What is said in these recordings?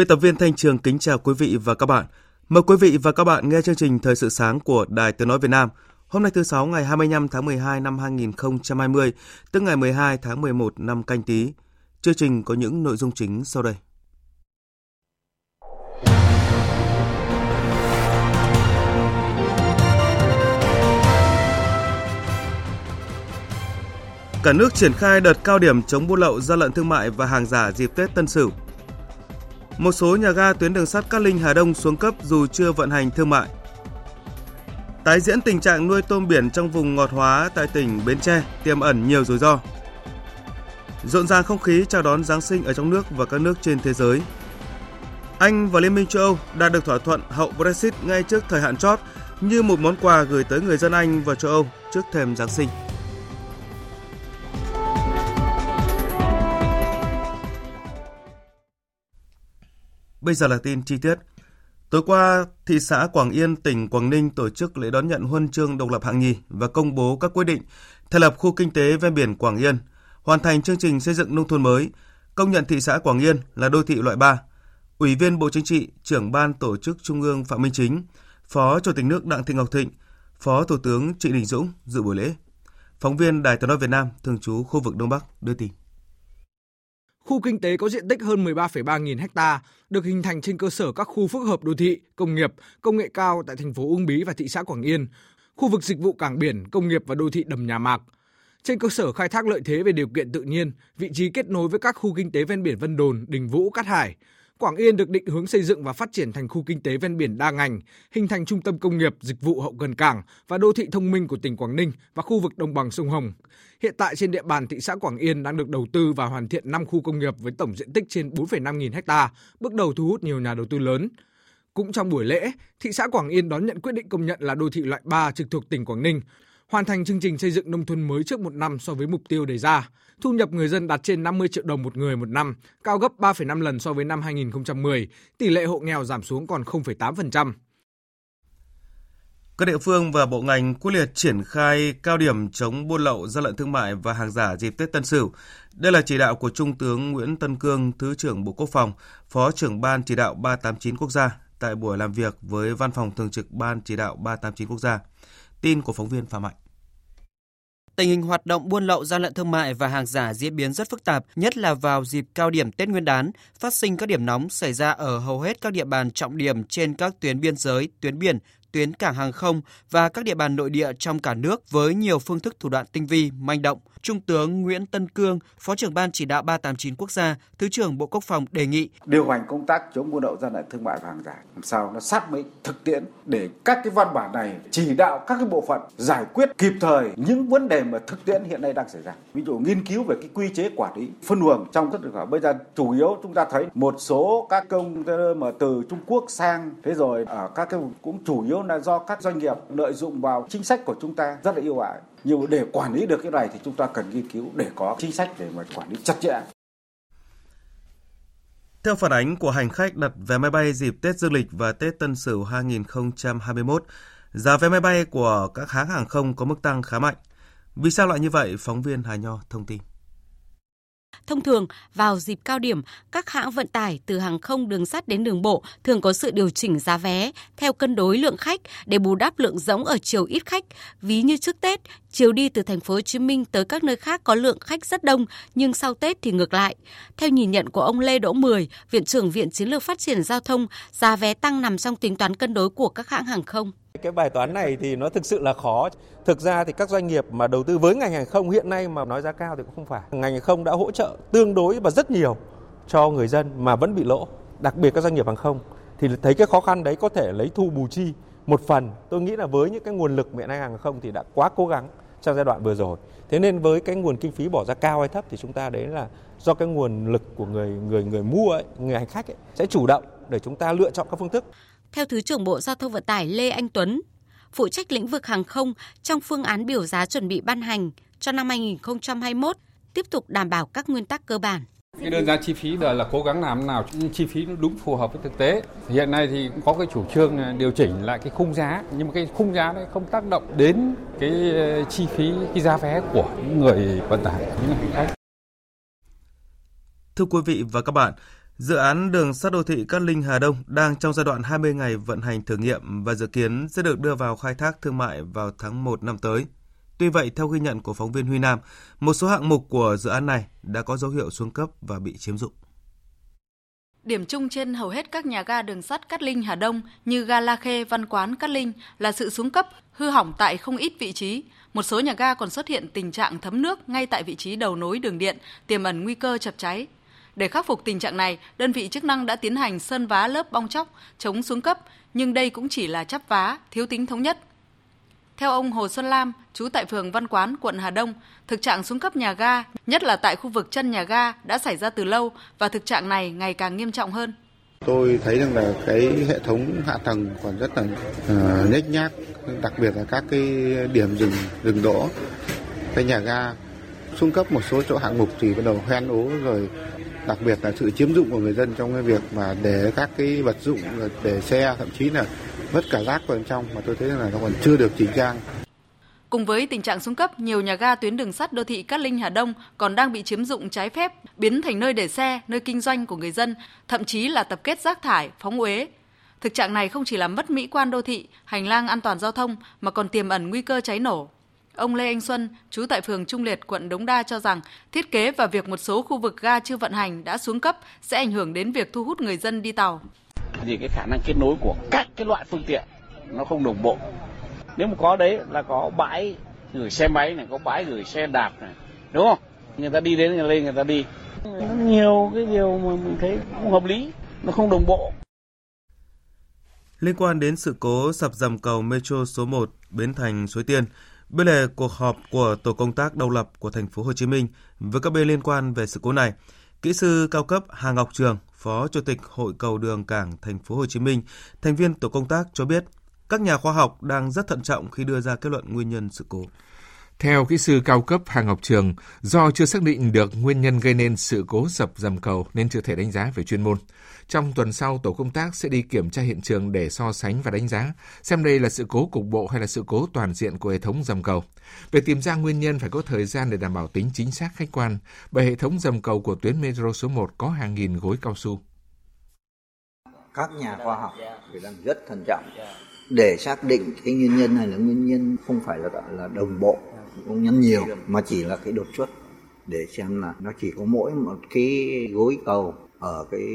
Biên tập viên Thanh Trường kính chào quý vị và các bạn. Mời quý vị và các bạn nghe chương trình Thời sự sáng của Đài Tiếng Nói Việt Nam. Hôm nay thứ Sáu ngày 25 tháng 12 năm 2020, tức ngày 12 tháng 11 năm canh tí. Chương trình có những nội dung chính sau đây. Cả nước triển khai đợt cao điểm chống buôn lậu, gian lận thương mại và hàng giả dịp Tết Tân Sửu. Một số nhà ga tuyến đường sắt Cát Linh Hà Đông xuống cấp dù chưa vận hành thương mại. Tái diễn tình trạng nuôi tôm biển trong vùng ngọt hóa tại tỉnh Bến Tre tiềm ẩn nhiều rủi ro. Rộn ràng không khí chào đón Giáng sinh ở trong nước và các nước trên thế giới. Anh và Liên minh châu Âu đạt được thỏa thuận hậu Brexit ngay trước thời hạn chót như một món quà gửi tới người dân Anh và châu Âu trước thềm Giáng sinh. Bây giờ là tin chi tiết. Tối qua, thị xã Quảng Yên, tỉnh Quảng Ninh tổ chức lễ đón nhận huân chương độc lập hạng nhì và công bố các quyết định thành lập khu kinh tế ven biển Quảng Yên, hoàn thành chương trình xây dựng nông thôn mới, công nhận thị xã Quảng Yên là đô thị loại 3. Ủy viên Bộ Chính trị, trưởng ban tổ chức Trung ương Phạm Minh Chính, Phó Chủ tịch nước Đặng Thị Ngọc Thịnh, Phó Thủ tướng Trịnh Đình Dũng dự buổi lễ. Phóng viên Đài Tiếng nói Việt Nam thường trú khu vực Đông Bắc đưa tin. Khu kinh tế có diện tích hơn 13,3 nghìn ha, được hình thành trên cơ sở các khu phức hợp đô thị, công nghiệp, công nghệ cao tại thành phố Uông Bí và thị xã Quảng Yên, khu vực dịch vụ cảng biển, công nghiệp và đô thị đầm nhà mạc. Trên cơ sở khai thác lợi thế về điều kiện tự nhiên, vị trí kết nối với các khu kinh tế ven biển Vân Đồn, Đình Vũ, Cát Hải, Quảng Yên được định hướng xây dựng và phát triển thành khu kinh tế ven biển đa ngành, hình thành trung tâm công nghiệp, dịch vụ hậu cần cảng và đô thị thông minh của tỉnh Quảng Ninh và khu vực đồng bằng sông Hồng. Hiện tại trên địa bàn thị xã Quảng Yên đang được đầu tư và hoàn thiện 5 khu công nghiệp với tổng diện tích trên 4,5 nghìn ha, bước đầu thu hút nhiều nhà đầu tư lớn. Cũng trong buổi lễ, thị xã Quảng Yên đón nhận quyết định công nhận là đô thị loại 3 trực thuộc tỉnh Quảng Ninh, hoàn thành chương trình xây dựng nông thôn mới trước một năm so với mục tiêu đề ra. Thu nhập người dân đạt trên 50 triệu đồng một người một năm, cao gấp 3,5 lần so với năm 2010, tỷ lệ hộ nghèo giảm xuống còn 0,8%. Các địa phương và bộ ngành quyết liệt triển khai cao điểm chống buôn lậu, gian lận thương mại và hàng giả dịp Tết Tân Sửu. Đây là chỉ đạo của Trung tướng Nguyễn Tân Cương, Thứ trưởng Bộ Quốc phòng, Phó trưởng Ban chỉ đạo 389 quốc gia tại buổi làm việc với Văn phòng Thường trực Ban chỉ đạo 389 quốc gia. Tin của phóng viên Phạm Mạnh. Tình hình hoạt động buôn lậu, gian lận thương mại và hàng giả diễn biến rất phức tạp, nhất là vào dịp cao điểm Tết Nguyên đán, phát sinh các điểm nóng xảy ra ở hầu hết các địa bàn trọng điểm trên các tuyến biên giới, tuyến biển, tuyến cảng hàng không và các địa bàn nội địa trong cả nước với nhiều phương thức thủ đoạn tinh vi, manh động. Trung tướng Nguyễn Tân Cương, Phó trưởng ban chỉ đạo 389 quốc gia, Thứ trưởng Bộ Quốc phòng đề nghị điều hành công tác chống buôn lậu gian lận thương mại và hàng giả làm sao nó sát với thực tiễn để các cái văn bản này chỉ đạo các cái bộ phận giải quyết kịp thời những vấn đề mà thực tiễn hiện nay đang xảy ra. Ví dụ nghiên cứu về cái quy chế quản lý phân luồng trong các trường hợp Bây giờ chủ yếu chúng ta thấy một số các công mà từ Trung Quốc sang thế rồi ở các cái cũng chủ yếu là do các doanh nghiệp lợi dụng vào chính sách của chúng ta rất là yêu ái nhưng để quản lý được cái này thì chúng ta cần nghiên cứu để có chính sách để mà quản lý chặt chẽ. Theo phản ánh của hành khách đặt vé máy bay dịp Tết Dương lịch và Tết Tân Sửu 2021, giá vé máy bay của các hãng hàng không có mức tăng khá mạnh. Vì sao lại như vậy? Phóng viên Hà Nho thông tin. Thông thường, vào dịp cao điểm, các hãng vận tải từ hàng không đường sắt đến đường bộ thường có sự điều chỉnh giá vé theo cân đối lượng khách để bù đắp lượng rỗng ở chiều ít khách. Ví như trước Tết, chiều đi từ thành phố Hồ Chí Minh tới các nơi khác có lượng khách rất đông, nhưng sau Tết thì ngược lại. Theo nhìn nhận của ông Lê Đỗ Mười, Viện trưởng Viện Chiến lược Phát triển Giao thông, giá vé tăng nằm trong tính toán cân đối của các hãng hàng không. Cái bài toán này thì nó thực sự là khó. Thực ra thì các doanh nghiệp mà đầu tư với ngành hàng không hiện nay mà nói giá cao thì cũng không phải. Ngành hàng không đã hỗ trợ tương đối và rất nhiều cho người dân mà vẫn bị lỗ, đặc biệt các doanh nghiệp hàng không thì thấy cái khó khăn đấy có thể lấy thu bù chi một phần. Tôi nghĩ là với những cái nguồn lực hiện nay hàng không thì đã quá cố gắng trong giai đoạn vừa rồi. Thế nên với cái nguồn kinh phí bỏ ra cao hay thấp thì chúng ta đấy là do cái nguồn lực của người người người mua ấy, người hành khách ấy, sẽ chủ động để chúng ta lựa chọn các phương thức. Theo Thứ trưởng Bộ Giao thông Vận tải Lê Anh Tuấn, phụ trách lĩnh vực hàng không trong phương án biểu giá chuẩn bị ban hành cho năm 2021 tiếp tục đảm bảo các nguyên tắc cơ bản. Cái đơn giá chi phí là, là cố gắng làm nào chi phí nó đúng phù hợp với thực tế. Hiện nay thì cũng có cái chủ trương điều chỉnh lại cái khung giá, nhưng mà cái khung giá đấy không tác động đến cái ờ, chi phí, cái giá vé của những người vận tải, những hành khách. Thưa quý vị và các bạn, Dự án đường sắt đô thị Cát Linh Hà Đông đang trong giai đoạn 20 ngày vận hành thử nghiệm và dự kiến sẽ được đưa vào khai thác thương mại vào tháng 1 năm tới. Tuy vậy, theo ghi nhận của phóng viên Huy Nam, một số hạng mục của dự án này đã có dấu hiệu xuống cấp và bị chiếm dụng. Điểm chung trên hầu hết các nhà ga đường sắt Cát Linh Hà Đông như ga La Khê, Văn Quán, Cát Linh là sự xuống cấp, hư hỏng tại không ít vị trí. Một số nhà ga còn xuất hiện tình trạng thấm nước ngay tại vị trí đầu nối đường điện, tiềm ẩn nguy cơ chập cháy. Để khắc phục tình trạng này, đơn vị chức năng đã tiến hành sơn vá lớp bong chóc, chống xuống cấp, nhưng đây cũng chỉ là chắp vá, thiếu tính thống nhất. Theo ông Hồ Xuân Lam, trú tại phường Văn Quán, quận Hà Đông, thực trạng xuống cấp nhà ga, nhất là tại khu vực chân nhà ga đã xảy ra từ lâu và thực trạng này ngày càng nghiêm trọng hơn. Tôi thấy rằng là cái hệ thống hạ tầng còn rất là uh, nhếch nhác, đặc biệt là các cái điểm dừng dừng đỗ, cái nhà ga xuống cấp một số chỗ hạng mục thì bắt đầu hoen ố rồi đặc biệt là sự chiếm dụng của người dân trong cái việc mà để các cái vật dụng để xe thậm chí là vứt cả rác vào bên trong mà tôi thấy là nó còn chưa được chỉnh trang. Cùng với tình trạng xuống cấp, nhiều nhà ga tuyến đường sắt đô thị Cát Linh Hà Đông còn đang bị chiếm dụng trái phép, biến thành nơi để xe, nơi kinh doanh của người dân, thậm chí là tập kết rác thải, phóng uế. Thực trạng này không chỉ làm mất mỹ quan đô thị, hành lang an toàn giao thông mà còn tiềm ẩn nguy cơ cháy nổ. Ông Lê Anh Xuân, trú tại phường Trung Liệt, quận Đống Đa cho rằng thiết kế và việc một số khu vực ga chưa vận hành đã xuống cấp sẽ ảnh hưởng đến việc thu hút người dân đi tàu. Thì cái khả năng kết nối của các cái loại phương tiện nó không đồng bộ. Nếu mà có đấy là có bãi gửi xe máy này, có bãi gửi xe đạp này, đúng không? Người ta đi đến người lên người ta đi. Nó nhiều cái điều mà mình thấy không hợp lý, nó không đồng bộ. Liên quan đến sự cố sập dầm cầu Metro số 1 Bến Thành Suối Tiên, Bên lề cuộc họp của tổ công tác độc lập của thành phố Hồ Chí Minh với các bên liên quan về sự cố này, kỹ sư cao cấp Hà Ngọc Trường, Phó Chủ tịch Hội cầu đường cảng thành phố Hồ Chí Minh, thành viên tổ công tác cho biết, các nhà khoa học đang rất thận trọng khi đưa ra kết luận nguyên nhân sự cố. Theo kỹ sư cao cấp Hà Ngọc Trường, do chưa xác định được nguyên nhân gây nên sự cố sập dầm cầu nên chưa thể đánh giá về chuyên môn. Trong tuần sau, tổ công tác sẽ đi kiểm tra hiện trường để so sánh và đánh giá, xem đây là sự cố cục bộ hay là sự cố toàn diện của hệ thống dầm cầu. Để tìm ra nguyên nhân phải có thời gian để đảm bảo tính chính xác khách quan, bởi hệ thống dầm cầu của tuyến metro số 1 có hàng nghìn gối cao su. Các nhà khoa học thì đang rất thận trọng để xác định cái nguyên nhân này là nguyên nhân không phải là là đồng bộ cũng nhắn nhiều mà chỉ là cái đột xuất để xem là nó chỉ có mỗi một cái gối cầu ở cái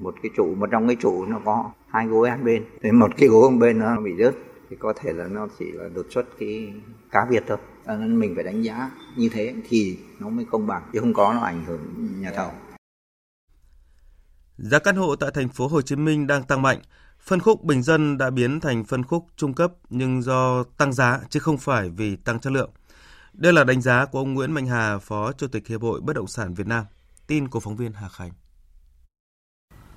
một cái trụ mà trong cái trụ nó có hai gối hai bên thì một cái gối một bên nó bị rớt thì có thể là nó chỉ là đột xuất cái cá việt thôi à, nên mình phải đánh giá như thế thì nó mới công bằng chứ không có nó ảnh hưởng nhà thầu Giá căn hộ tại thành phố Hồ Chí Minh đang tăng mạnh. Phân khúc bình dân đã biến thành phân khúc trung cấp nhưng do tăng giá chứ không phải vì tăng chất lượng. Đây là đánh giá của ông Nguyễn Mạnh Hà, Phó Chủ tịch Hiệp hội Bất động sản Việt Nam. Tin của phóng viên Hà Khánh.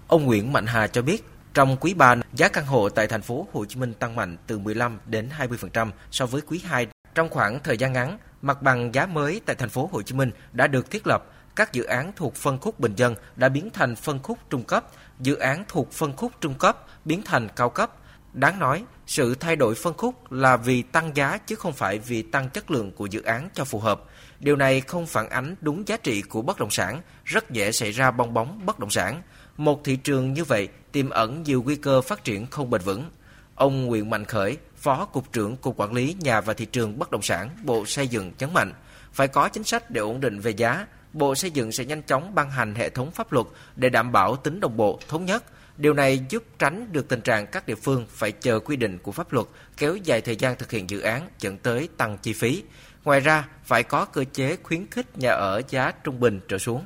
Ông Nguyễn Mạnh Hà cho biết, trong quý 3, giá căn hộ tại thành phố Hồ Chí Minh tăng mạnh từ 15 đến 20% so với quý 2. Trong khoảng thời gian ngắn, mặt bằng giá mới tại thành phố Hồ Chí Minh đã được thiết lập, các dự án thuộc phân khúc bình dân đã biến thành phân khúc trung cấp, dự án thuộc phân khúc trung cấp biến thành cao cấp. Đáng nói, sự thay đổi phân khúc là vì tăng giá chứ không phải vì tăng chất lượng của dự án cho phù hợp. Điều này không phản ánh đúng giá trị của bất động sản, rất dễ xảy ra bong bóng bất động sản. Một thị trường như vậy tiềm ẩn nhiều nguy cơ phát triển không bền vững. Ông Nguyễn Mạnh Khởi, Phó Cục trưởng Cục Quản lý Nhà và Thị trường Bất động sản, Bộ Xây dựng nhấn mạnh, phải có chính sách để ổn định về giá. Bộ Xây dựng sẽ nhanh chóng ban hành hệ thống pháp luật để đảm bảo tính đồng bộ, thống nhất, Điều này giúp tránh được tình trạng các địa phương phải chờ quy định của pháp luật kéo dài thời gian thực hiện dự án dẫn tới tăng chi phí. Ngoài ra, phải có cơ chế khuyến khích nhà ở giá trung bình trở xuống.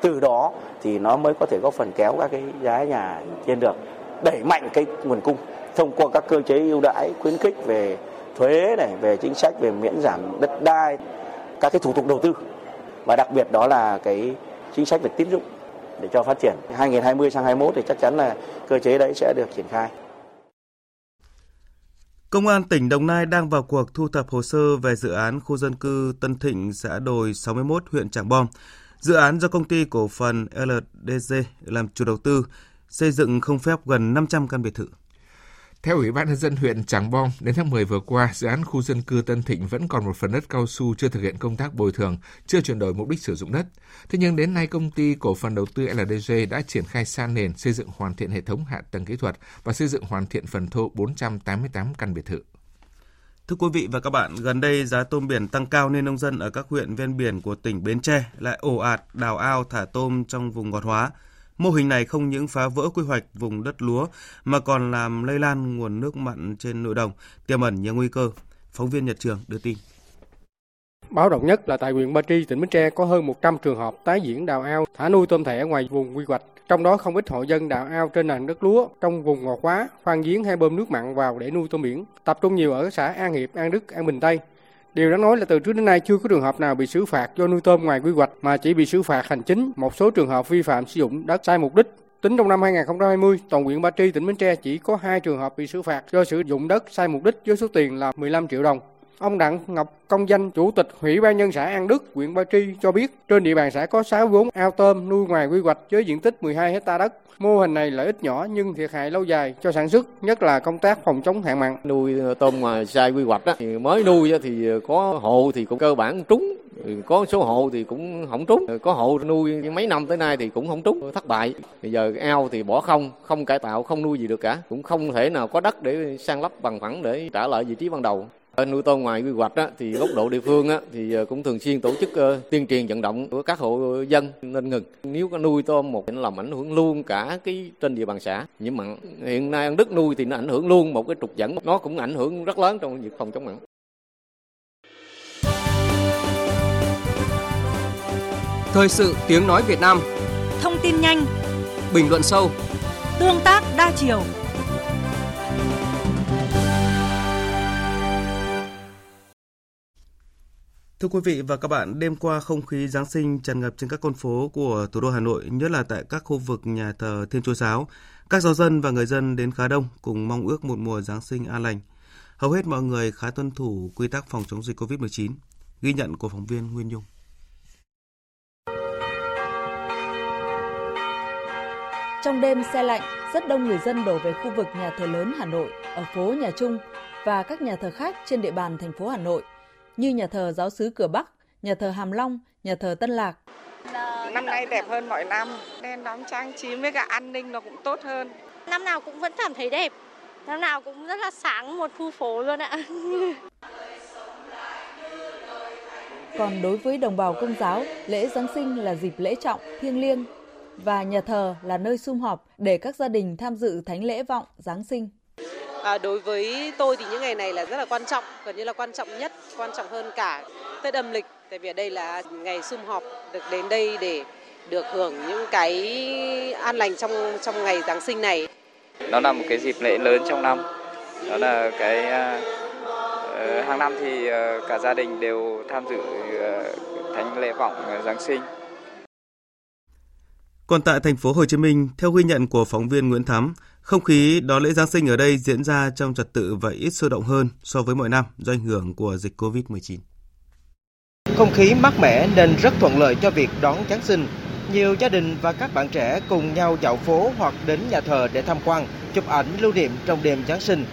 Từ đó thì nó mới có thể góp phần kéo các cái giá nhà trên được, đẩy mạnh cái nguồn cung thông qua các cơ chế ưu đãi khuyến khích về thuế này, về chính sách về miễn giảm đất đai, các cái thủ tục đầu tư và đặc biệt đó là cái chính sách về tín dụng để cho phát triển 2020 sang 21 thì chắc chắn là cơ chế đấy sẽ được triển khai. Công an tỉnh Đồng Nai đang vào cuộc thu thập hồ sơ về dự án khu dân cư Tân Thịnh, xã Đồi 61, huyện Trảng Bom. Dự án do công ty cổ phần LDG làm chủ đầu tư, xây dựng không phép gần 500 căn biệt thự. Theo Ủy ban nhân dân huyện Tràng Bom, đến tháng 10 vừa qua, dự án khu dân cư Tân Thịnh vẫn còn một phần đất cao su chưa thực hiện công tác bồi thường, chưa chuyển đổi mục đích sử dụng đất. Thế nhưng đến nay công ty cổ phần đầu tư LDG đã triển khai san nền, xây dựng hoàn thiện hệ thống hạ tầng kỹ thuật và xây dựng hoàn thiện phần thô 488 căn biệt thự. Thưa quý vị và các bạn, gần đây giá tôm biển tăng cao nên nông dân ở các huyện ven biển của tỉnh Bến Tre lại ồ ạt đào ao thả tôm trong vùng ngọt hóa. Mô hình này không những phá vỡ quy hoạch vùng đất lúa mà còn làm lây lan nguồn nước mặn trên nội đồng, tiềm ẩn nhiều nguy cơ. Phóng viên Nhật Trường đưa tin. Báo động nhất là tại huyện Ba Tri, tỉnh Bến Tre có hơn 100 trường hợp tái diễn đào ao, thả nuôi tôm thẻ ngoài vùng quy hoạch. Trong đó không ít hộ dân đào ao trên nền đất lúa trong vùng ngọt hóa, khoan giếng hay bơm nước mặn vào để nuôi tôm biển, tập trung nhiều ở xã An Hiệp, An Đức, An Bình Tây. Điều đáng nói là từ trước đến nay chưa có trường hợp nào bị xử phạt do nuôi tôm ngoài quy hoạch mà chỉ bị xử phạt hành chính một số trường hợp vi phạm sử dụng đất sai mục đích. Tính trong năm 2020, toàn huyện Ba Tri, tỉnh Bến Tre chỉ có hai trường hợp bị xử phạt do sử dụng đất sai mục đích với số tiền là 15 triệu đồng. Ông Đặng Ngọc Công Danh, Chủ tịch Ủy ban nhân xã An Đức, huyện Ba Tri cho biết trên địa bàn xã có 6 vốn ao tôm nuôi ngoài quy hoạch với diện tích 12 hecta đất. Mô hình này lợi ích nhỏ nhưng thiệt hại lâu dài cho sản xuất, nhất là công tác phòng chống hạn mặn. Nuôi ờ, tôm ngoài sai quy hoạch đó, thì mới nuôi thì ờ, có hộ thì cũng cơ bản trúng ừ, có số hộ thì cũng không trúng ờ, có hộ nuôi mấy năm tới nay thì cũng không trúng thất bại bây giờ ao thì bỏ không không cải tạo không nuôi gì được cả cũng không thể nào có đất để san lấp bằng phẳng để trả lại vị trí ban đầu nuôi tôm ngoài quy hoạch á, thì góc độ địa phương á, thì cũng thường xuyên tổ chức uh, tuyên truyền vận động của các hộ dân nên ngừng. Nếu có nuôi tôm một làm ảnh hưởng luôn cả cái trên địa bàn xã. Nhiễm mặn hiện nay ăn đất nuôi thì nó ảnh hưởng luôn một cái trục dẫn nó cũng ảnh hưởng rất lớn trong việc phòng chống mặn. Thời sự tiếng nói Việt Nam. Thông tin nhanh. Bình luận sâu. Tương tác đa chiều Thưa quý vị và các bạn, đêm qua không khí Giáng sinh tràn ngập trên các con phố của thủ đô Hà Nội, nhất là tại các khu vực nhà thờ Thiên Chúa Giáo. Các giáo dân và người dân đến khá đông cùng mong ước một mùa Giáng sinh an lành. Hầu hết mọi người khá tuân thủ quy tắc phòng chống dịch COVID-19. Ghi nhận của phóng viên Nguyên Nhung. Trong đêm xe lạnh, rất đông người dân đổ về khu vực nhà thờ lớn Hà Nội ở phố Nhà Trung và các nhà thờ khác trên địa bàn thành phố Hà Nội như nhà thờ Giáo sứ Cửa Bắc, nhà thờ Hàm Long, nhà thờ Tân Lạc. Năm nay đẹp hơn mọi năm, đèn đóm trang trí với cả an ninh nó cũng tốt hơn. Năm nào cũng vẫn cảm thấy đẹp, năm nào cũng rất là sáng một khu phố luôn ạ. Còn đối với đồng bào công giáo, lễ Giáng sinh là dịp lễ trọng, thiêng liêng và nhà thờ là nơi sum họp để các gia đình tham dự thánh lễ vọng Giáng sinh. À, đối với tôi thì những ngày này là rất là quan trọng, gần như là quan trọng nhất, quan trọng hơn cả Tết âm lịch. Tại vì ở đây là ngày sum họp được đến đây để được hưởng những cái an lành trong trong ngày Giáng sinh này. Nó là một cái dịp lễ lớn trong năm. Đó là cái uh, hàng năm thì uh, cả gia đình đều tham dự uh, thánh lễ vọng Giáng sinh. Còn tại thành phố Hồ Chí Minh, theo ghi nhận của phóng viên Nguyễn Thắm, không khí đón lễ Giáng sinh ở đây diễn ra trong trật tự và ít sôi động hơn so với mọi năm do ảnh hưởng của dịch Covid-19. Không khí mát mẻ nên rất thuận lợi cho việc đón Giáng sinh. Nhiều gia đình và các bạn trẻ cùng nhau dạo phố hoặc đến nhà thờ để tham quan, chụp ảnh lưu niệm trong đêm Giáng sinh.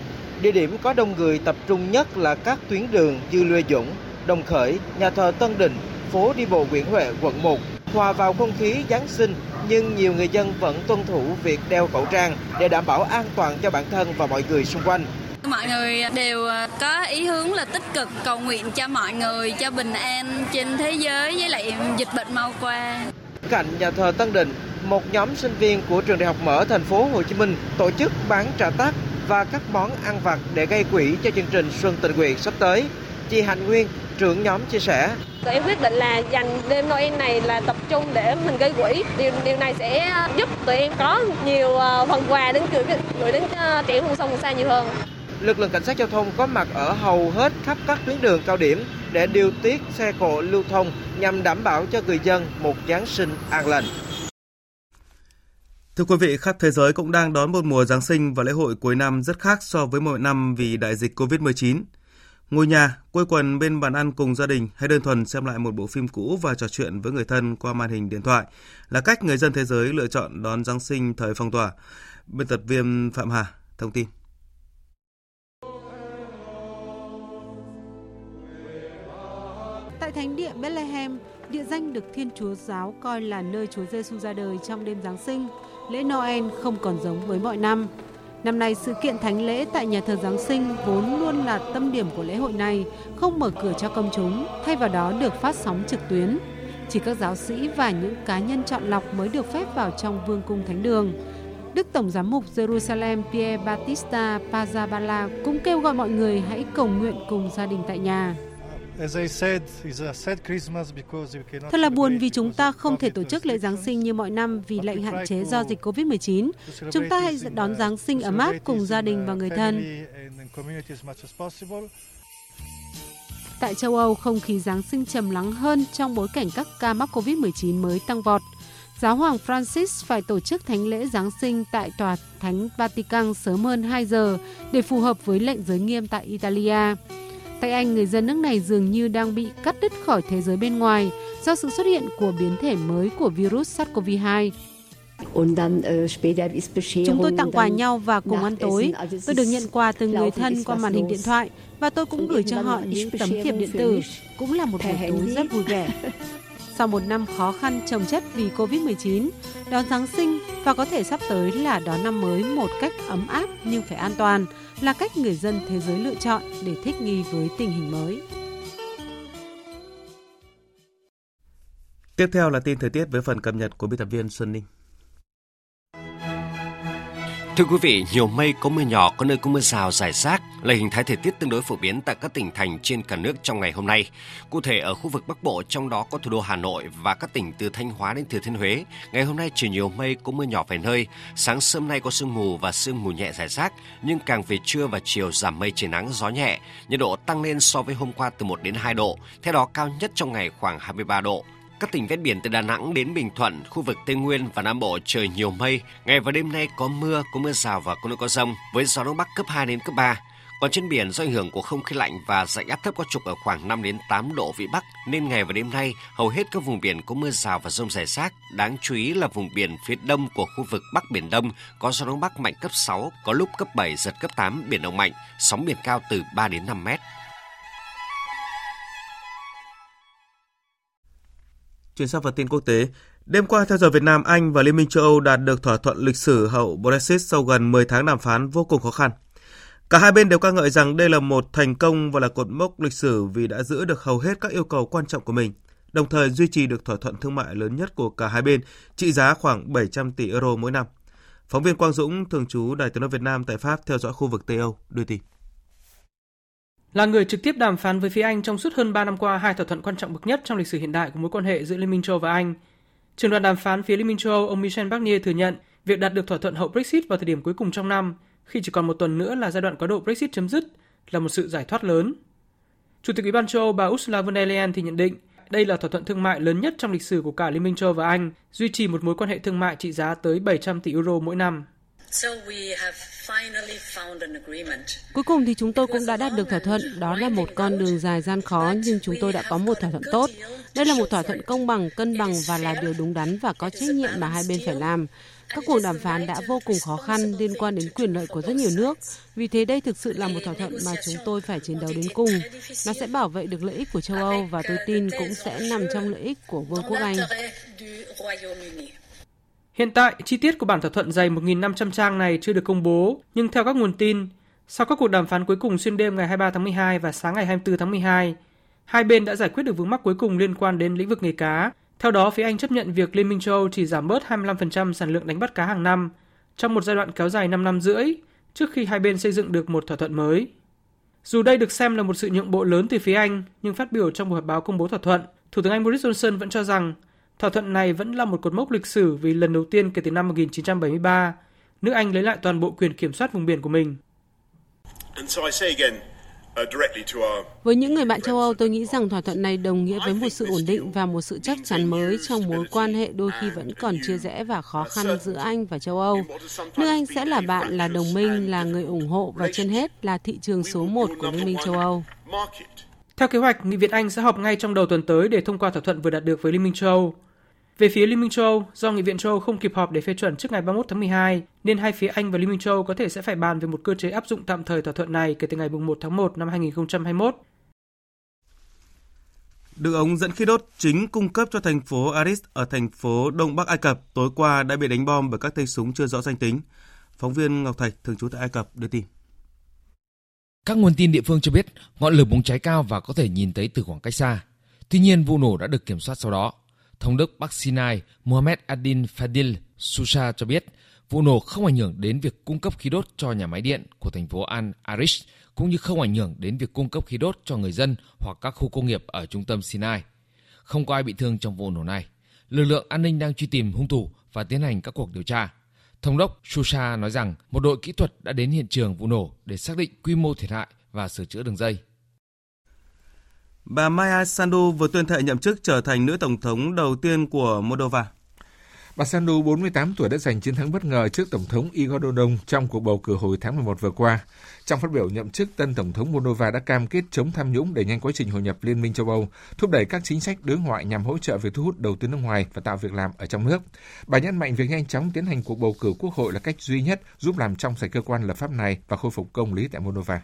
Địa điểm có đông người tập trung nhất là các tuyến đường như Lê Dũng, Đồng Khởi, nhà thờ Tân Định, phố đi bộ Nguyễn Huệ, quận 1, hòa vào không khí Giáng sinh nhưng nhiều người dân vẫn tuân thủ việc đeo khẩu trang để đảm bảo an toàn cho bản thân và mọi người xung quanh. Mọi người đều có ý hướng là tích cực cầu nguyện cho mọi người cho bình an trên thế giới với lại dịch bệnh mau qua. Cạnh nhà thờ Tân Định, một nhóm sinh viên của trường Đại học Mở thành phố Hồ Chí Minh tổ chức bán trà tắc và các món ăn vặt để gây quỹ cho chương trình Xuân Tình Nguyện sắp tới. Chị Hạnh Nguyên, trưởng nhóm chia sẻ. Tụi em quyết định là dành đêm Noel này là tập trung để mình gây quỹ. Điều điều này sẽ giúp tụi em có nhiều ờ, phần quà đến gửi, gửi đến ờ, trẻ vùng sông vùng xa nhiều hơn. Lực lượng cảnh sát giao thông có mặt ở hầu hết khắp các tuyến đường cao điểm để điều tiết xe cộ lưu thông nhằm đảm bảo cho người dân một Giáng sinh an lành. Thưa quý vị, khắp thế giới cũng đang đón một mùa Giáng sinh và lễ hội cuối năm rất khác so với mọi năm vì đại dịch COVID-19 ngồi nhà, quây quần bên bàn ăn cùng gia đình hay đơn thuần xem lại một bộ phim cũ và trò chuyện với người thân qua màn hình điện thoại là cách người dân thế giới lựa chọn đón Giáng sinh thời phong tỏa. Biên tập viên Phạm Hà thông tin. Tại thánh địa Bethlehem, địa danh được Thiên Chúa giáo coi là nơi Chúa Giêsu ra đời trong đêm Giáng sinh, lễ Noel không còn giống với mọi năm. Năm nay, sự kiện thánh lễ tại nhà thờ Giáng sinh vốn luôn là tâm điểm của lễ hội này, không mở cửa cho công chúng, thay vào đó được phát sóng trực tuyến. Chỉ các giáo sĩ và những cá nhân chọn lọc mới được phép vào trong vương cung thánh đường. Đức Tổng giám mục Jerusalem Pierre Battista Pazabala cũng kêu gọi mọi người hãy cầu nguyện cùng gia đình tại nhà. Thật là buồn vì chúng ta không thể tổ chức lễ Giáng sinh như mọi năm vì lệnh hạn chế do dịch Covid-19. Chúng ta hãy đón Giáng sinh ấm áp cùng gia đình và người thân. Tại châu Âu, không khí Giáng sinh trầm lắng hơn trong bối cảnh các ca mắc Covid-19 mới tăng vọt. Giáo hoàng Francis phải tổ chức thánh lễ Giáng sinh tại tòa thánh Vatican sớm hơn 2 giờ để phù hợp với lệnh giới nghiêm tại Italia. Tại Anh, người dân nước này dường như đang bị cắt đứt khỏi thế giới bên ngoài do sự xuất hiện của biến thể mới của virus SARS-CoV-2. Chúng tôi tặng quà nhau và cùng ăn tối. Tôi được nhận quà từ người thân qua màn hình điện thoại và tôi cũng gửi cho họ những tấm thiệp điện tử. Cũng là một buổi tối rất vui vẻ. Sau một năm khó khăn trồng chất vì Covid-19, đón Giáng sinh và có thể sắp tới là đón năm mới một cách ấm áp nhưng phải an toàn là cách người dân thế giới lựa chọn để thích nghi với tình hình mới. Tiếp theo là tin thời tiết với phần cập nhật của biên tập viên Xuân Ninh. Thưa quý vị, nhiều mây có mưa nhỏ, có nơi có mưa rào rải rác là hình thái thời tiết tương đối phổ biến tại các tỉnh thành trên cả nước trong ngày hôm nay. Cụ thể ở khu vực Bắc Bộ, trong đó có thủ đô Hà Nội và các tỉnh từ Thanh Hóa đến Thừa Thiên Huế, ngày hôm nay trời nhiều mây, có mưa nhỏ vài nơi. Sáng sớm nay có sương mù và sương mù nhẹ rải rác, nhưng càng về trưa và chiều giảm mây trời nắng, gió nhẹ. Nhiệt độ tăng lên so với hôm qua từ 1 đến 2 độ, theo đó cao nhất trong ngày khoảng 23 độ. Các tỉnh ven biển từ Đà Nẵng đến Bình Thuận, khu vực Tây Nguyên và Nam Bộ trời nhiều mây, ngày và đêm nay có mưa, có mưa rào và có nơi có rông, với gió đông bắc cấp 2 đến cấp 3. Còn trên biển do ảnh hưởng của không khí lạnh và dạnh áp thấp có trục ở khoảng 5 đến 8 độ vĩ Bắc nên ngày và đêm nay hầu hết các vùng biển có mưa rào và rông rải rác. Đáng chú ý là vùng biển phía đông của khu vực Bắc Biển Đông có gió đông bắc mạnh cấp 6, có lúc cấp 7 giật cấp 8 biển động mạnh, sóng biển cao từ 3 đến 5 mét. Chuyển sang phần tin quốc tế, đêm qua theo giờ Việt Nam, Anh và Liên minh châu Âu đạt được thỏa thuận lịch sử hậu Brexit sau gần 10 tháng đàm phán vô cùng khó khăn. Cả hai bên đều ca ngợi rằng đây là một thành công và là cột mốc lịch sử vì đã giữ được hầu hết các yêu cầu quan trọng của mình, đồng thời duy trì được thỏa thuận thương mại lớn nhất của cả hai bên, trị giá khoảng 700 tỷ euro mỗi năm. Phóng viên Quang Dũng, thường trú Đài tiếng nói Việt Nam tại Pháp theo dõi khu vực Tây Âu, đưa tin. Là người trực tiếp đàm phán với phía Anh trong suốt hơn 3 năm qua hai thỏa thuận quan trọng bậc nhất trong lịch sử hiện đại của mối quan hệ giữa Liên minh châu và Anh. Trường đoàn đàm phán phía Liên minh châu Âu ông Michel Barnier thừa nhận việc đạt được thỏa thuận hậu Brexit vào thời điểm cuối cùng trong năm, khi chỉ còn một tuần nữa là giai đoạn quá độ Brexit chấm dứt, là một sự giải thoát lớn. Chủ tịch Ủy ban châu Âu bà Ursula von der Leyen thì nhận định đây là thỏa thuận thương mại lớn nhất trong lịch sử của cả Liên minh châu và Anh, duy trì một mối quan hệ thương mại trị giá tới 700 tỷ euro mỗi năm. Cuối cùng thì chúng tôi cũng đã đạt được thỏa thuận, đó là một con đường dài gian khó nhưng chúng tôi đã có một thỏa thuận tốt. Đây là một thỏa thuận công bằng, cân bằng và là điều đúng đắn và có trách nhiệm mà hai bên phải làm. Các cuộc đàm phán đã vô cùng khó khăn liên quan đến quyền lợi của rất nhiều nước. Vì thế đây thực sự là một thỏa thuận mà chúng tôi phải chiến đấu đến cùng. Nó sẽ bảo vệ được lợi ích của châu Âu và tôi tin cũng sẽ nằm trong lợi ích của Vương quốc Anh. Hiện tại, chi tiết của bản thỏa thuận dày 1.500 trang này chưa được công bố, nhưng theo các nguồn tin, sau các cuộc đàm phán cuối cùng xuyên đêm ngày 23 tháng 12 và sáng ngày 24 tháng 12, hai bên đã giải quyết được vướng mắc cuối cùng liên quan đến lĩnh vực nghề cá, Theo đó, phía Anh chấp nhận việc Liên minh châu Âu chỉ giảm bớt 25% sản lượng đánh bắt cá hàng năm trong một giai đoạn kéo dài 5 năm rưỡi trước khi hai bên xây dựng được một thỏa thuận mới. Dù đây được xem là một sự nhượng bộ lớn từ phía Anh, nhưng phát biểu trong buổi họp báo công bố thỏa thuận, Thủ tướng Anh Boris Johnson vẫn cho rằng thỏa thuận này vẫn là một cột mốc lịch sử vì lần đầu tiên kể từ năm 1973, nước Anh lấy lại toàn bộ quyền kiểm soát vùng biển của mình. Với những người bạn châu Âu, tôi nghĩ rằng thỏa thuận này đồng nghĩa với một sự ổn định và một sự chắc chắn mới trong mối quan hệ đôi khi vẫn còn chia rẽ và khó khăn giữa Anh và châu Âu. Nước Anh sẽ là bạn, là đồng minh, là người ủng hộ và trên hết là thị trường số một của Liên minh châu Âu. Theo kế hoạch, Nghị viện Anh sẽ họp ngay trong đầu tuần tới để thông qua thỏa thuận vừa đạt được với Liên minh châu Âu. Về phía Liên minh châu Âu, do Nghị viện châu Âu không kịp họp để phê chuẩn trước ngày 31 tháng 12, nên hai phía Anh và Liên minh châu Âu có thể sẽ phải bàn về một cơ chế áp dụng tạm thời thỏa thuận này kể từ ngày 1 tháng 1 năm 2021. Đường ống dẫn khí đốt chính cung cấp cho thành phố Aris ở thành phố Đông Bắc Ai Cập tối qua đã bị đánh bom bởi các tay súng chưa rõ danh tính. Phóng viên Ngọc Thạch, thường trú tại Ai Cập, đưa tin. Các nguồn tin địa phương cho biết ngọn lửa bùng cháy cao và có thể nhìn thấy từ khoảng cách xa. Tuy nhiên, vụ nổ đã được kiểm soát sau đó. Thống đốc Bắc Sinai Mohammed Adin Fadil Susha cho biết, vụ nổ không ảnh hưởng đến việc cung cấp khí đốt cho nhà máy điện của thành phố Al Arish, cũng như không ảnh hưởng đến việc cung cấp khí đốt cho người dân hoặc các khu công nghiệp ở trung tâm Sinai. Không có ai bị thương trong vụ nổ này. Lực lượng an ninh đang truy tìm hung thủ và tiến hành các cuộc điều tra. Thống đốc Susha nói rằng, một đội kỹ thuật đã đến hiện trường vụ nổ để xác định quy mô thiệt hại và sửa chữa đường dây. Bà Maya Sandu vừa tuyên thệ nhậm chức trở thành nữ tổng thống đầu tiên của Moldova. Bà Sandu, 48 tuổi đã giành chiến thắng bất ngờ trước Tổng thống Igor Dodon trong cuộc bầu cử hồi tháng 11 vừa qua. Trong phát biểu nhậm chức, tân Tổng thống Moldova đã cam kết chống tham nhũng để nhanh quá trình hội nhập Liên minh châu Âu, thúc đẩy các chính sách đối ngoại nhằm hỗ trợ việc thu hút đầu tư nước ngoài và tạo việc làm ở trong nước. Bà nhấn mạnh việc nhanh chóng tiến hành cuộc bầu cử quốc hội là cách duy nhất giúp làm trong sạch cơ quan lập pháp này và khôi phục công lý tại Moldova.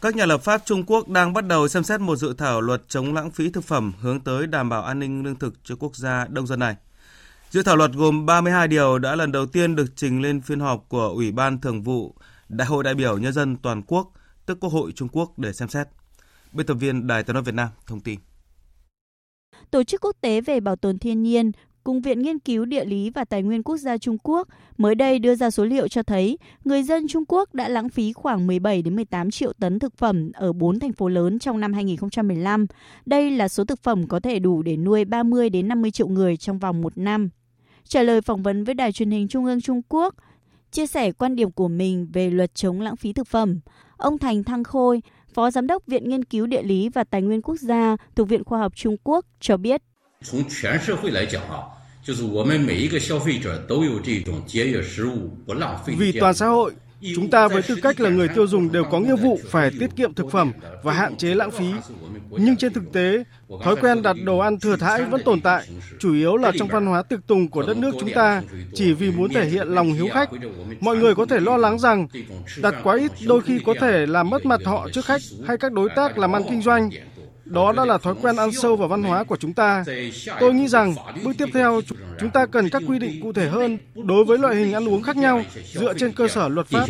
Các nhà lập pháp Trung Quốc đang bắt đầu xem xét một dự thảo luật chống lãng phí thực phẩm hướng tới đảm bảo an ninh lương thực cho quốc gia đông dân này. Dự thảo luật gồm 32 điều đã lần đầu tiên được trình lên phiên họp của Ủy ban Thường vụ Đại hội đại biểu Nhân dân toàn quốc, tức Quốc hội Trung Quốc để xem xét. Biên tập viên Đài tiếng nói Việt Nam thông tin. Tổ chức quốc tế về bảo tồn thiên nhiên cùng Viện Nghiên cứu Địa lý và Tài nguyên Quốc gia Trung Quốc mới đây đưa ra số liệu cho thấy người dân Trung Quốc đã lãng phí khoảng 17 đến 18 triệu tấn thực phẩm ở 4 thành phố lớn trong năm 2015. Đây là số thực phẩm có thể đủ để nuôi 30 đến 50 triệu người trong vòng một năm. Trả lời phỏng vấn với Đài truyền hình Trung ương Trung Quốc, chia sẻ quan điểm của mình về luật chống lãng phí thực phẩm, ông Thành Thăng Khôi, Phó Giám đốc Viện Nghiên cứu Địa lý và Tài nguyên Quốc gia thuộc Viện Khoa học Trung Quốc cho biết. 从全社会来讲啊，就是我们每一个消费者都有这种节约食物、不浪费。Vì toàn xã hội, chúng ta với tư cách là người tiêu dùng đều có nghĩa vụ phải tiết kiệm thực phẩm và hạn chế lãng phí. Nhưng trên thực tế, thói quen đặt đồ ăn thừa thãi vẫn tồn tại, chủ yếu là trong văn hóa tiệc tùng của đất nước chúng ta, chỉ vì muốn thể hiện lòng hiếu khách. Mọi người có thể lo lắng rằng đặt quá ít đôi khi có thể làm mất mặt họ trước khách hay các đối tác làm ăn kinh doanh đó đã là thói quen ăn sâu vào văn hóa của chúng ta. Tôi nghĩ rằng, bước tiếp theo, chúng ta cần các quy định cụ thể hơn đối với loại hình ăn uống khác nhau dựa trên cơ sở luật pháp.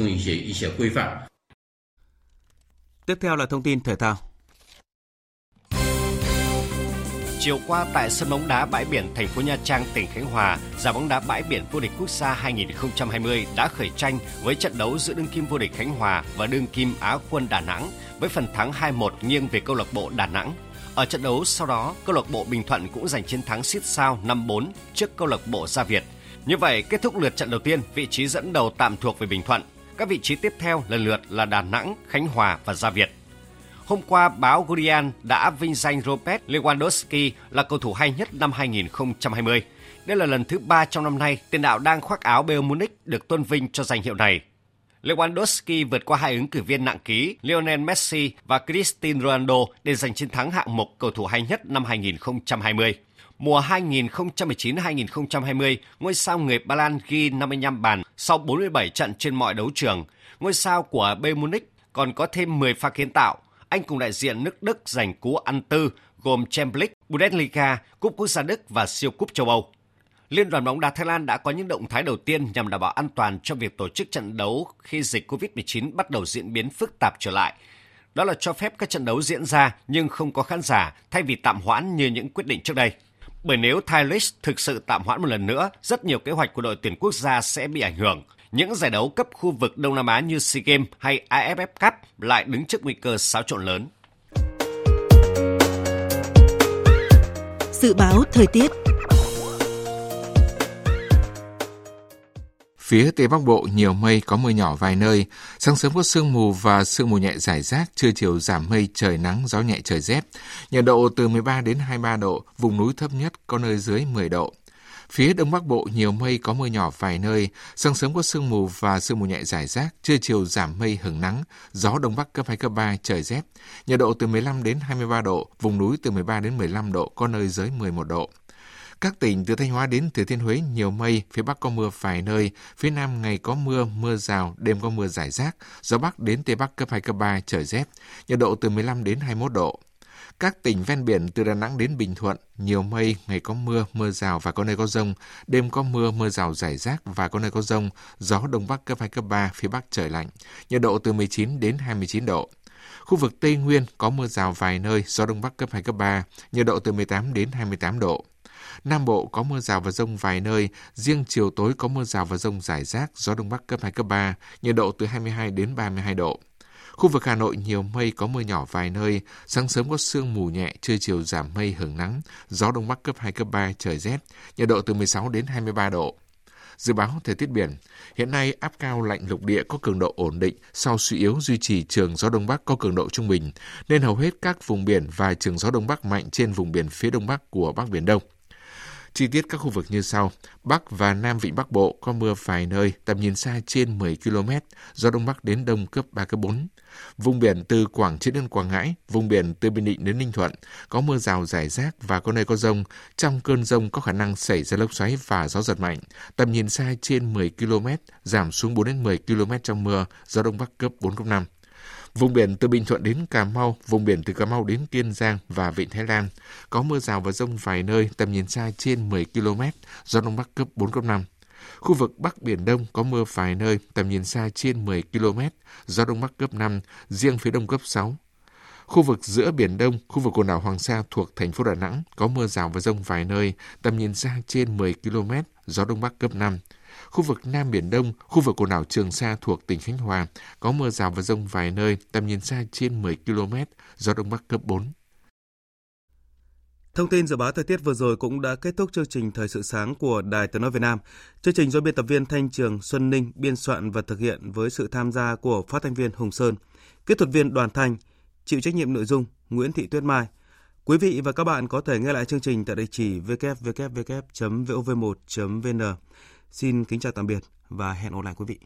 Tiếp theo là thông tin thể thao. Chiều qua tại sân bóng đá bãi biển thành phố Nha Trang, tỉnh Khánh Hòa, giải bóng đá bãi biển vô địch quốc gia 2020 đã khởi tranh với trận đấu giữa đương kim vô địch Khánh Hòa và đương kim Á quân Đà Nẵng với phần thắng 2-1 nghiêng về câu lạc bộ Đà Nẵng. Ở trận đấu sau đó, câu lạc bộ Bình Thuận cũng giành chiến thắng siết sao 5-4 trước câu lạc bộ Gia Việt. Như vậy, kết thúc lượt trận đầu tiên, vị trí dẫn đầu tạm thuộc về Bình Thuận. Các vị trí tiếp theo lần lượt là Đà Nẵng, Khánh Hòa và Gia Việt. Hôm qua, báo Guardian đã vinh danh Robert Lewandowski là cầu thủ hay nhất năm 2020. Đây là lần thứ ba trong năm nay tiền đạo đang khoác áo Bayern Munich được tôn vinh cho danh hiệu này. Lewandowski vượt qua hai ứng cử viên nặng ký Lionel Messi và Cristiano Ronaldo để giành chiến thắng hạng mục cầu thủ hay nhất năm 2020. Mùa 2019-2020, ngôi sao người Ba Lan ghi 55 bàn sau 47 trận trên mọi đấu trường. Ngôi sao của Bayern Munich còn có thêm 10 pha kiến tạo. Anh cùng đại diện nước Đức giành cú ăn tư gồm Champions League, Bundesliga, Cúp Quốc gia Đức và siêu cúp châu Âu. Liên đoàn bóng đá Thái Lan đã có những động thái đầu tiên nhằm đảm bảo an toàn cho việc tổ chức trận đấu khi dịch COVID-19 bắt đầu diễn biến phức tạp trở lại. Đó là cho phép các trận đấu diễn ra nhưng không có khán giả thay vì tạm hoãn như những quyết định trước đây. Bởi nếu Thai League thực sự tạm hoãn một lần nữa, rất nhiều kế hoạch của đội tuyển quốc gia sẽ bị ảnh hưởng. Những giải đấu cấp khu vực Đông Nam Á như SEA Games hay AFF Cup lại đứng trước nguy cơ xáo trộn lớn. Dự báo thời tiết Phía Tây Bắc Bộ nhiều mây có mưa nhỏ vài nơi, sáng sớm có sương mù và sương mù nhẹ rải rác, trưa chiều giảm mây, trời nắng, gió nhẹ trời rét. Nhiệt độ từ 13 đến 23 độ, vùng núi thấp nhất có nơi dưới 10 độ. Phía Đông Bắc Bộ nhiều mây có mưa nhỏ vài nơi, sáng sớm có sương mù và sương mù nhẹ rải rác, trưa chiều giảm mây hứng nắng, gió Đông Bắc cấp 2, cấp 3, trời rét. Nhiệt độ từ 15 đến 23 độ, vùng núi từ 13 đến 15 độ, có nơi dưới 11 độ. Các tỉnh từ Thanh Hóa đến Thừa Thiên Huế nhiều mây, phía Bắc có mưa vài nơi, phía Nam ngày có mưa, mưa rào, đêm có mưa rải rác, gió Bắc đến Tây Bắc cấp 2, cấp 3, trời rét, nhiệt độ từ 15 đến 21 độ. Các tỉnh ven biển từ Đà Nẵng đến Bình Thuận, nhiều mây, ngày có mưa, mưa rào và có nơi có rông, đêm có mưa, mưa rào rải rác và có nơi có rông, gió Đông Bắc cấp 2, cấp 3, phía Bắc trời lạnh, nhiệt độ từ 19 đến 29 độ. Khu vực Tây Nguyên có mưa rào vài nơi, gió Đông Bắc cấp 2, cấp 3, nhiệt độ từ 18 đến 28 độ. Nam Bộ có mưa rào và rông vài nơi, riêng chiều tối có mưa rào và rông rải rác, gió Đông Bắc cấp 2, cấp 3, nhiệt độ từ 22 đến 32 độ. Khu vực Hà Nội nhiều mây có mưa nhỏ vài nơi, sáng sớm có sương mù nhẹ, trưa chiều giảm mây hưởng nắng, gió Đông Bắc cấp 2, cấp 3, trời rét, nhiệt độ từ 16 đến 23 độ. Dự báo thời tiết biển, hiện nay áp cao lạnh lục địa có cường độ ổn định sau suy yếu duy trì trường gió đông bắc có cường độ trung bình, nên hầu hết các vùng biển và trường gió đông bắc mạnh trên vùng biển phía đông bắc của Bắc Biển Đông. Chi tiết các khu vực như sau. Bắc và Nam Vịnh Bắc Bộ có mưa vài nơi, tầm nhìn xa trên 10 km, gió Đông Bắc đến Đông cấp 3, cấp 4. Vùng biển từ Quảng Trị đến Quảng Ngãi, vùng biển từ Bình Định đến Ninh Thuận, có mưa rào rải rác và có nơi có rông. Trong cơn rông có khả năng xảy ra lốc xoáy và gió giật mạnh. Tầm nhìn xa trên 10 km, giảm xuống 4 đến 10 km trong mưa, gió Đông Bắc cấp 4, cấp 5. Vùng biển từ Bình Thuận đến Cà Mau, vùng biển từ Cà Mau đến Kiên Giang và Vịnh Thái Lan có mưa rào và rông vài nơi, tầm nhìn xa trên 10 km, gió đông bắc cấp 4 cấp 5. Khu vực Bắc Biển Đông có mưa vài nơi, tầm nhìn xa trên 10 km, gió đông bắc cấp 5, riêng phía đông cấp 6. Khu vực giữa Biển Đông, khu vực quần đảo Hoàng Sa thuộc thành phố Đà Nẵng có mưa rào và rông vài nơi, tầm nhìn xa trên 10 km, gió đông bắc cấp 5. Khu vực Nam Biển Đông, khu vực quần đảo Trường Sa thuộc tỉnh Khánh Hòa có mưa rào và rông vài nơi, tầm nhìn xa trên 10 km, gió Đông Bắc cấp 4. Thông tin dự báo thời tiết vừa rồi cũng đã kết thúc chương trình Thời sự sáng của Đài Tiếng Nói Việt Nam. Chương trình do biên tập viên Thanh Trường, Xuân Ninh biên soạn và thực hiện với sự tham gia của phát thanh viên Hùng Sơn, kỹ thuật viên Đoàn Thanh, chịu trách nhiệm nội dung Nguyễn Thị Tuyết Mai. Quý vị và các bạn có thể nghe lại chương trình tại địa chỉ www.vov1.vn. Xin kính chào tạm biệt và hẹn gặp lại quý vị.